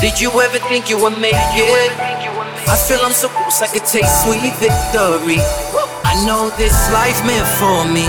Did you ever think you would make it? I feel I'm so close, I could taste sweet victory. I know this life meant for me.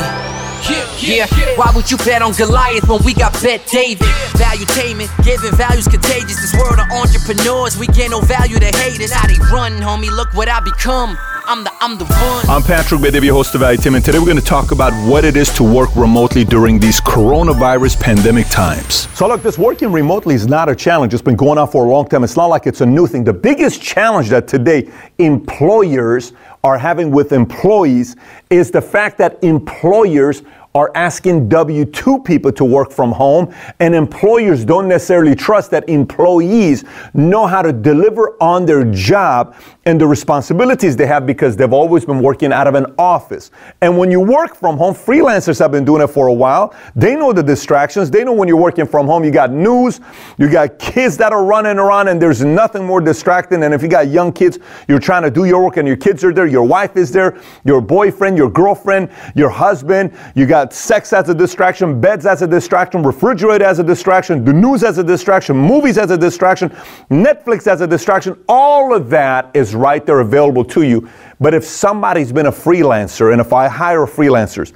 Yeah, why would you bet on Goliath when we got Bet David? Value taming, giving values contagious. This world of entrepreneurs, we get no value to haters. How they run, homie, look what I become. I'm the, I'm the one. I'm Patrick Bet-David, host of Valuetainment, and today we're going to talk about what it is to work remotely during these coronavirus pandemic times. So, look, this working remotely is not a challenge. It's been going on for a long time. It's not like it's a new thing. The biggest challenge that today employers are having with employees is the fact that employers are asking W 2 people to work from home, and employers don't necessarily trust that employees know how to deliver on their job and the responsibilities they have because they've always been working out of an office. And when you work from home, freelancers have been doing it for a while. They know the distractions. They know when you're working from home, you got news, you got kids that are running around, and there's nothing more distracting. And if you got young kids, you're trying to do your work and your kids are there, your wife is there, your boyfriend, your girlfriend, your husband, you got sex as a distraction, beds as a distraction, refrigerator as a distraction, the news as a distraction, movies as a distraction, Netflix as a distraction. All of that is right there available to you. But if somebody's been a freelancer, and if I hire freelancers,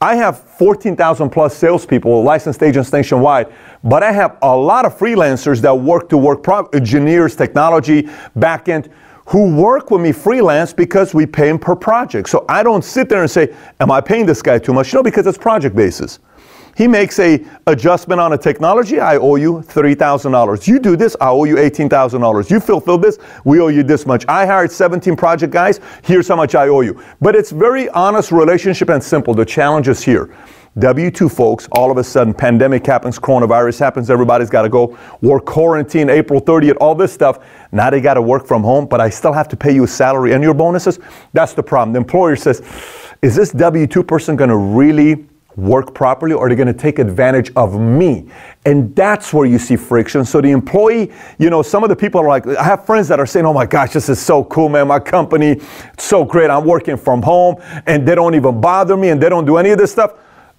I have 14,000 plus salespeople, licensed agents nationwide, but I have a lot of freelancers that work to work, pro- engineers, technology, backend, who work with me freelance because we pay them per project. So I don't sit there and say, Am I paying this guy too much? No, because it's project basis. He makes a adjustment on a technology, I owe you $30,000. You do this, I owe you $18,000. You fulfill this, we owe you this much. I hired 17 project guys, here's how much I owe you. But it's very honest relationship and simple. The challenge is here. W 2 folks, all of a sudden, pandemic happens, coronavirus happens, everybody's got to go work quarantine, April 30th, all this stuff. Now they got to work from home, but I still have to pay you a salary and your bonuses. That's the problem. The employer says, Is this W 2 person going to really work properly or are they going to take advantage of me? And that's where you see friction. So the employee, you know, some of the people are like, I have friends that are saying, oh my gosh, this is so cool, man. My company, it's so great. I'm working from home and they don't even bother me and they don't do any of this stuff.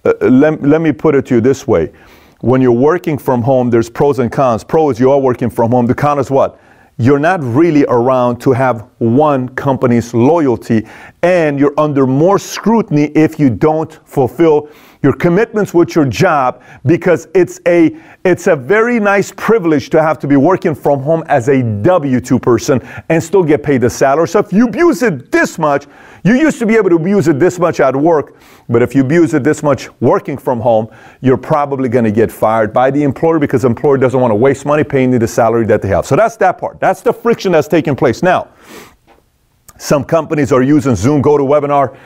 Uh, let, let me put it to you this way. When you're working from home, there's pros and cons. Pros, you are working from home. The con is what? You're not really around to have one company's loyalty, and you're under more scrutiny if you don't fulfill your commitments with your job because it's a it's a very nice privilege to have to be working from home as a W2 person and still get paid the salary. So if you abuse it this much, you used to be able to abuse it this much at work, but if you abuse it this much working from home, you're probably going to get fired by the employer because the employer doesn't want to waste money paying you the salary that they have. So that's that part. That's the friction that's taking place. Now, some companies are using Zoom, GoToWebinar.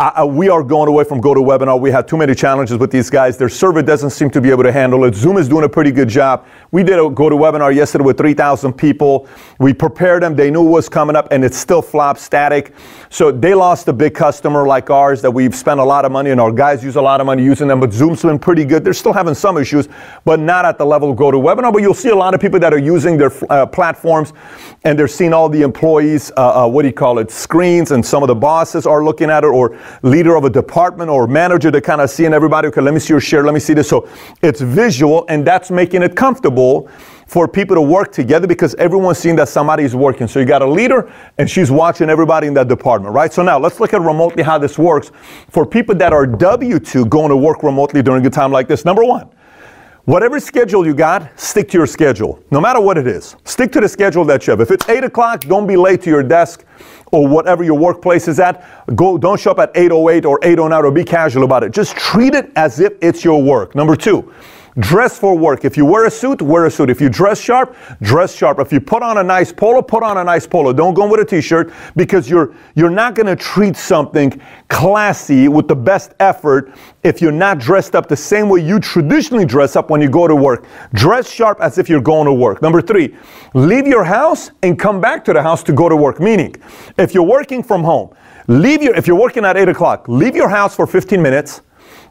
Uh, we are going away from GoToWebinar. We had too many challenges with these guys. Their server doesn't seem to be able to handle it. Zoom is doing a pretty good job. We did a GoToWebinar yesterday with 3,000 people. We prepared them. They knew what was coming up, and it still flopped static. So they lost a big customer like ours that we've spent a lot of money, and our guys use a lot of money using them. But Zoom's been pretty good. They're still having some issues, but not at the level of GoToWebinar. But you'll see a lot of people that are using their uh, platforms, and they're seeing all the employees, uh, uh, what do you call it, screens, and some of the bosses are looking at it, or leader of a department or manager to kind of seeing everybody, okay, let me see your share, let me see this. So it's visual and that's making it comfortable for people to work together because everyone's seeing that somebody is working. So you got a leader and she's watching everybody in that department, right? So now let's look at remotely how this works for people that are W2 going to work remotely during a time like this. Number one, Whatever schedule you got, stick to your schedule, no matter what it is. Stick to the schedule that you have. If it's 8 o'clock, don't be late to your desk or whatever your workplace is at. Go, don't show up at 808 or 809 or be casual about it. Just treat it as if it's your work. Number two, Dress for work. If you wear a suit, wear a suit. If you dress sharp, dress sharp. If you put on a nice polo, put on a nice polo. Don't go with a t-shirt because you're you're not going to treat something classy with the best effort if you're not dressed up the same way you traditionally dress up when you go to work. Dress sharp as if you're going to work. Number 3, leave your house and come back to the house to go to work. Meaning, if you're working from home, leave your if you're working at 8 o'clock, leave your house for 15 minutes,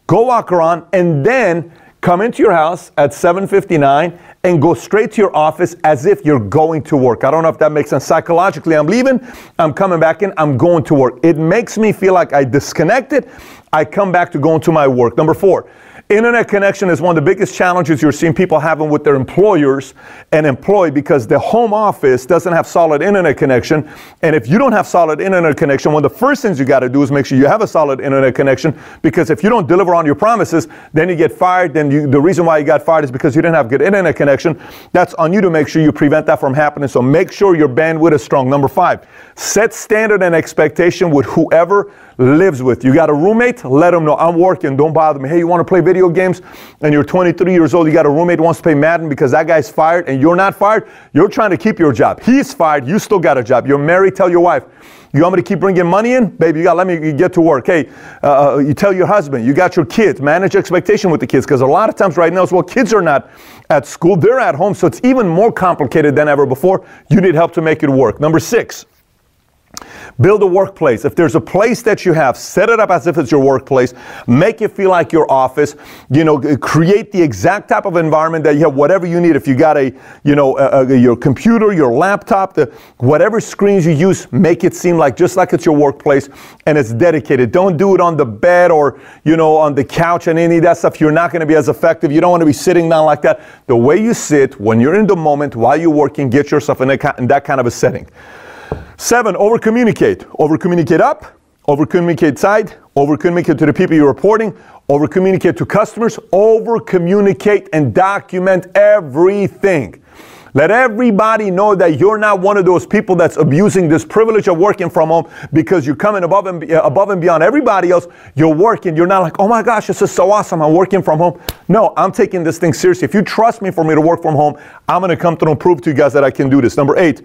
go walk around, and then come into your house at 7:59 and go straight to your office as if you're going to work. I don't know if that makes sense. Psychologically, I'm leaving, I'm coming back in, I'm going to work. It makes me feel like I disconnected. I come back to going to my work. Number 4. Internet connection is one of the biggest challenges you're seeing people having with their employers and employee because the home office doesn't have solid internet connection. And if you don't have solid internet connection, one of the first things you got to do is make sure you have a solid internet connection because if you don't deliver on your promises, then you get fired. Then you, the reason why you got fired is because you didn't have good internet connection. That's on you to make sure you prevent that from happening. So make sure your bandwidth is strong. Number five, set standard and expectation with whoever lives with. You got a roommate? Let them know I'm working. Don't bother me. Hey, you want to play video games? And you're 23 years old. You got a roommate wants to play Madden because that guy's fired and you're not fired. You're trying to keep your job. He's fired. You still got a job. You're married. Tell your wife. You want me to keep bringing money in? Baby, you got to let me get to work. Hey, uh, uh, you tell your husband, you got your kids, manage expectation with the kids. Because a lot of times right now, well, kids are not at school, they're at home. So it's even more complicated than ever before. You need help to make it work. Number six, Build a workplace. If there's a place that you have, set it up as if it's your workplace. Make it feel like your office. You know, create the exact type of environment that you have, whatever you need. If you got a, you know, a, a, your computer, your laptop, the, whatever screens you use, make it seem like just like it's your workplace and it's dedicated. Don't do it on the bed or, you know, on the couch and any of that stuff. You're not going to be as effective. You don't want to be sitting down like that. The way you sit when you're in the moment while you're working, get yourself in, in that kind of a setting. Seven, over communicate. Over communicate up, over communicate side, over communicate to the people you're reporting, over communicate to customers, over communicate and document everything. Let everybody know that you're not one of those people that's abusing this privilege of working from home because you're coming above and uh, above and beyond everybody else. You're working. You're not like, oh my gosh, this is so awesome. I'm working from home. No, I'm taking this thing seriously. If you trust me for me to work from home, I'm going to come through and prove to you guys that I can do this. Number eight,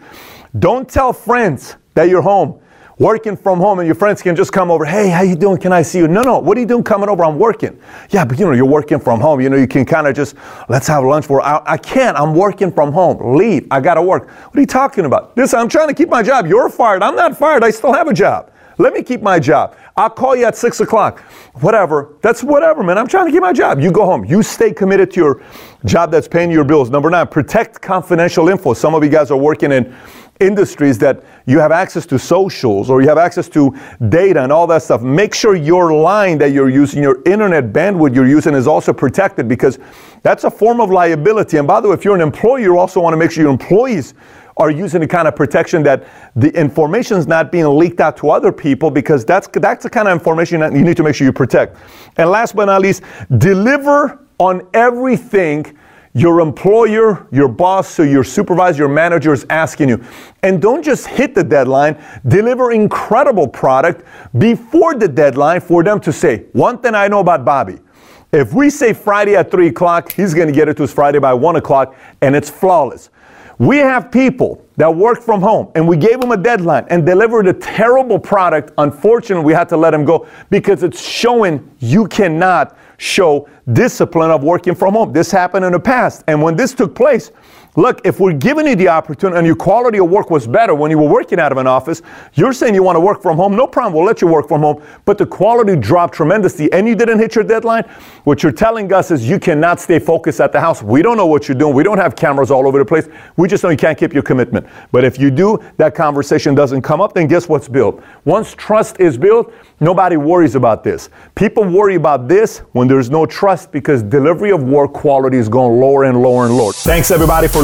don't tell friends that you're home working from home and your friends can just come over hey how you doing? Can i see you? No no what are you doing coming over? I'm working. Yeah but you know you're working from home. You know you can kind of just let's have lunch for I, I can't i'm working from home. Leave. I gotta work. What are you talking about? This i'm trying to keep my job. You're fired. I'm not fired. I still have a job. Let me keep my job. I'll call you at six o'clock. Whatever. That's whatever man. I'm trying to keep my job. You go home. You stay committed to your job that's paying your bills. Number nine protect confidential info. Some of you guys are working in industries that you have access to socials or you have access to data and all that stuff, make sure your line that you're using, your internet bandwidth you're using is also protected because that's a form of liability. And by the way, if you're an employer, you also want to make sure your employees are using the kind of protection that the information is not being leaked out to other people because that's, that's the kind of information that you need to make sure you protect. And last but not least, deliver on everything your employer, your boss, so your supervisor, your manager is asking you. And don't just hit the deadline, deliver incredible product before the deadline for them to say, one thing I know about Bobby. If we say Friday at 3 o'clock, he's going to get it to us Friday by 1 o'clock, and it's flawless. We have people that work from home and we gave them a deadline and delivered a terrible product. Unfortunately, we had to let them go because it's showing you cannot show discipline of working from home. This happened in the past. And when this took place, Look, if we're giving you the opportunity and your quality of work was better when you were working out of an office, you're saying you want to work from home, no problem, we'll let you work from home, but the quality dropped tremendously and you didn't hit your deadline, what you're telling us is you cannot stay focused at the house. We don't know what you're doing. We don't have cameras all over the place. We just know you can't keep your commitment. But if you do, that conversation doesn't come up, then guess what's built? Once trust is built, nobody worries about this. People worry about this when there's no trust because delivery of work quality is going lower and lower and lower. Thanks everybody for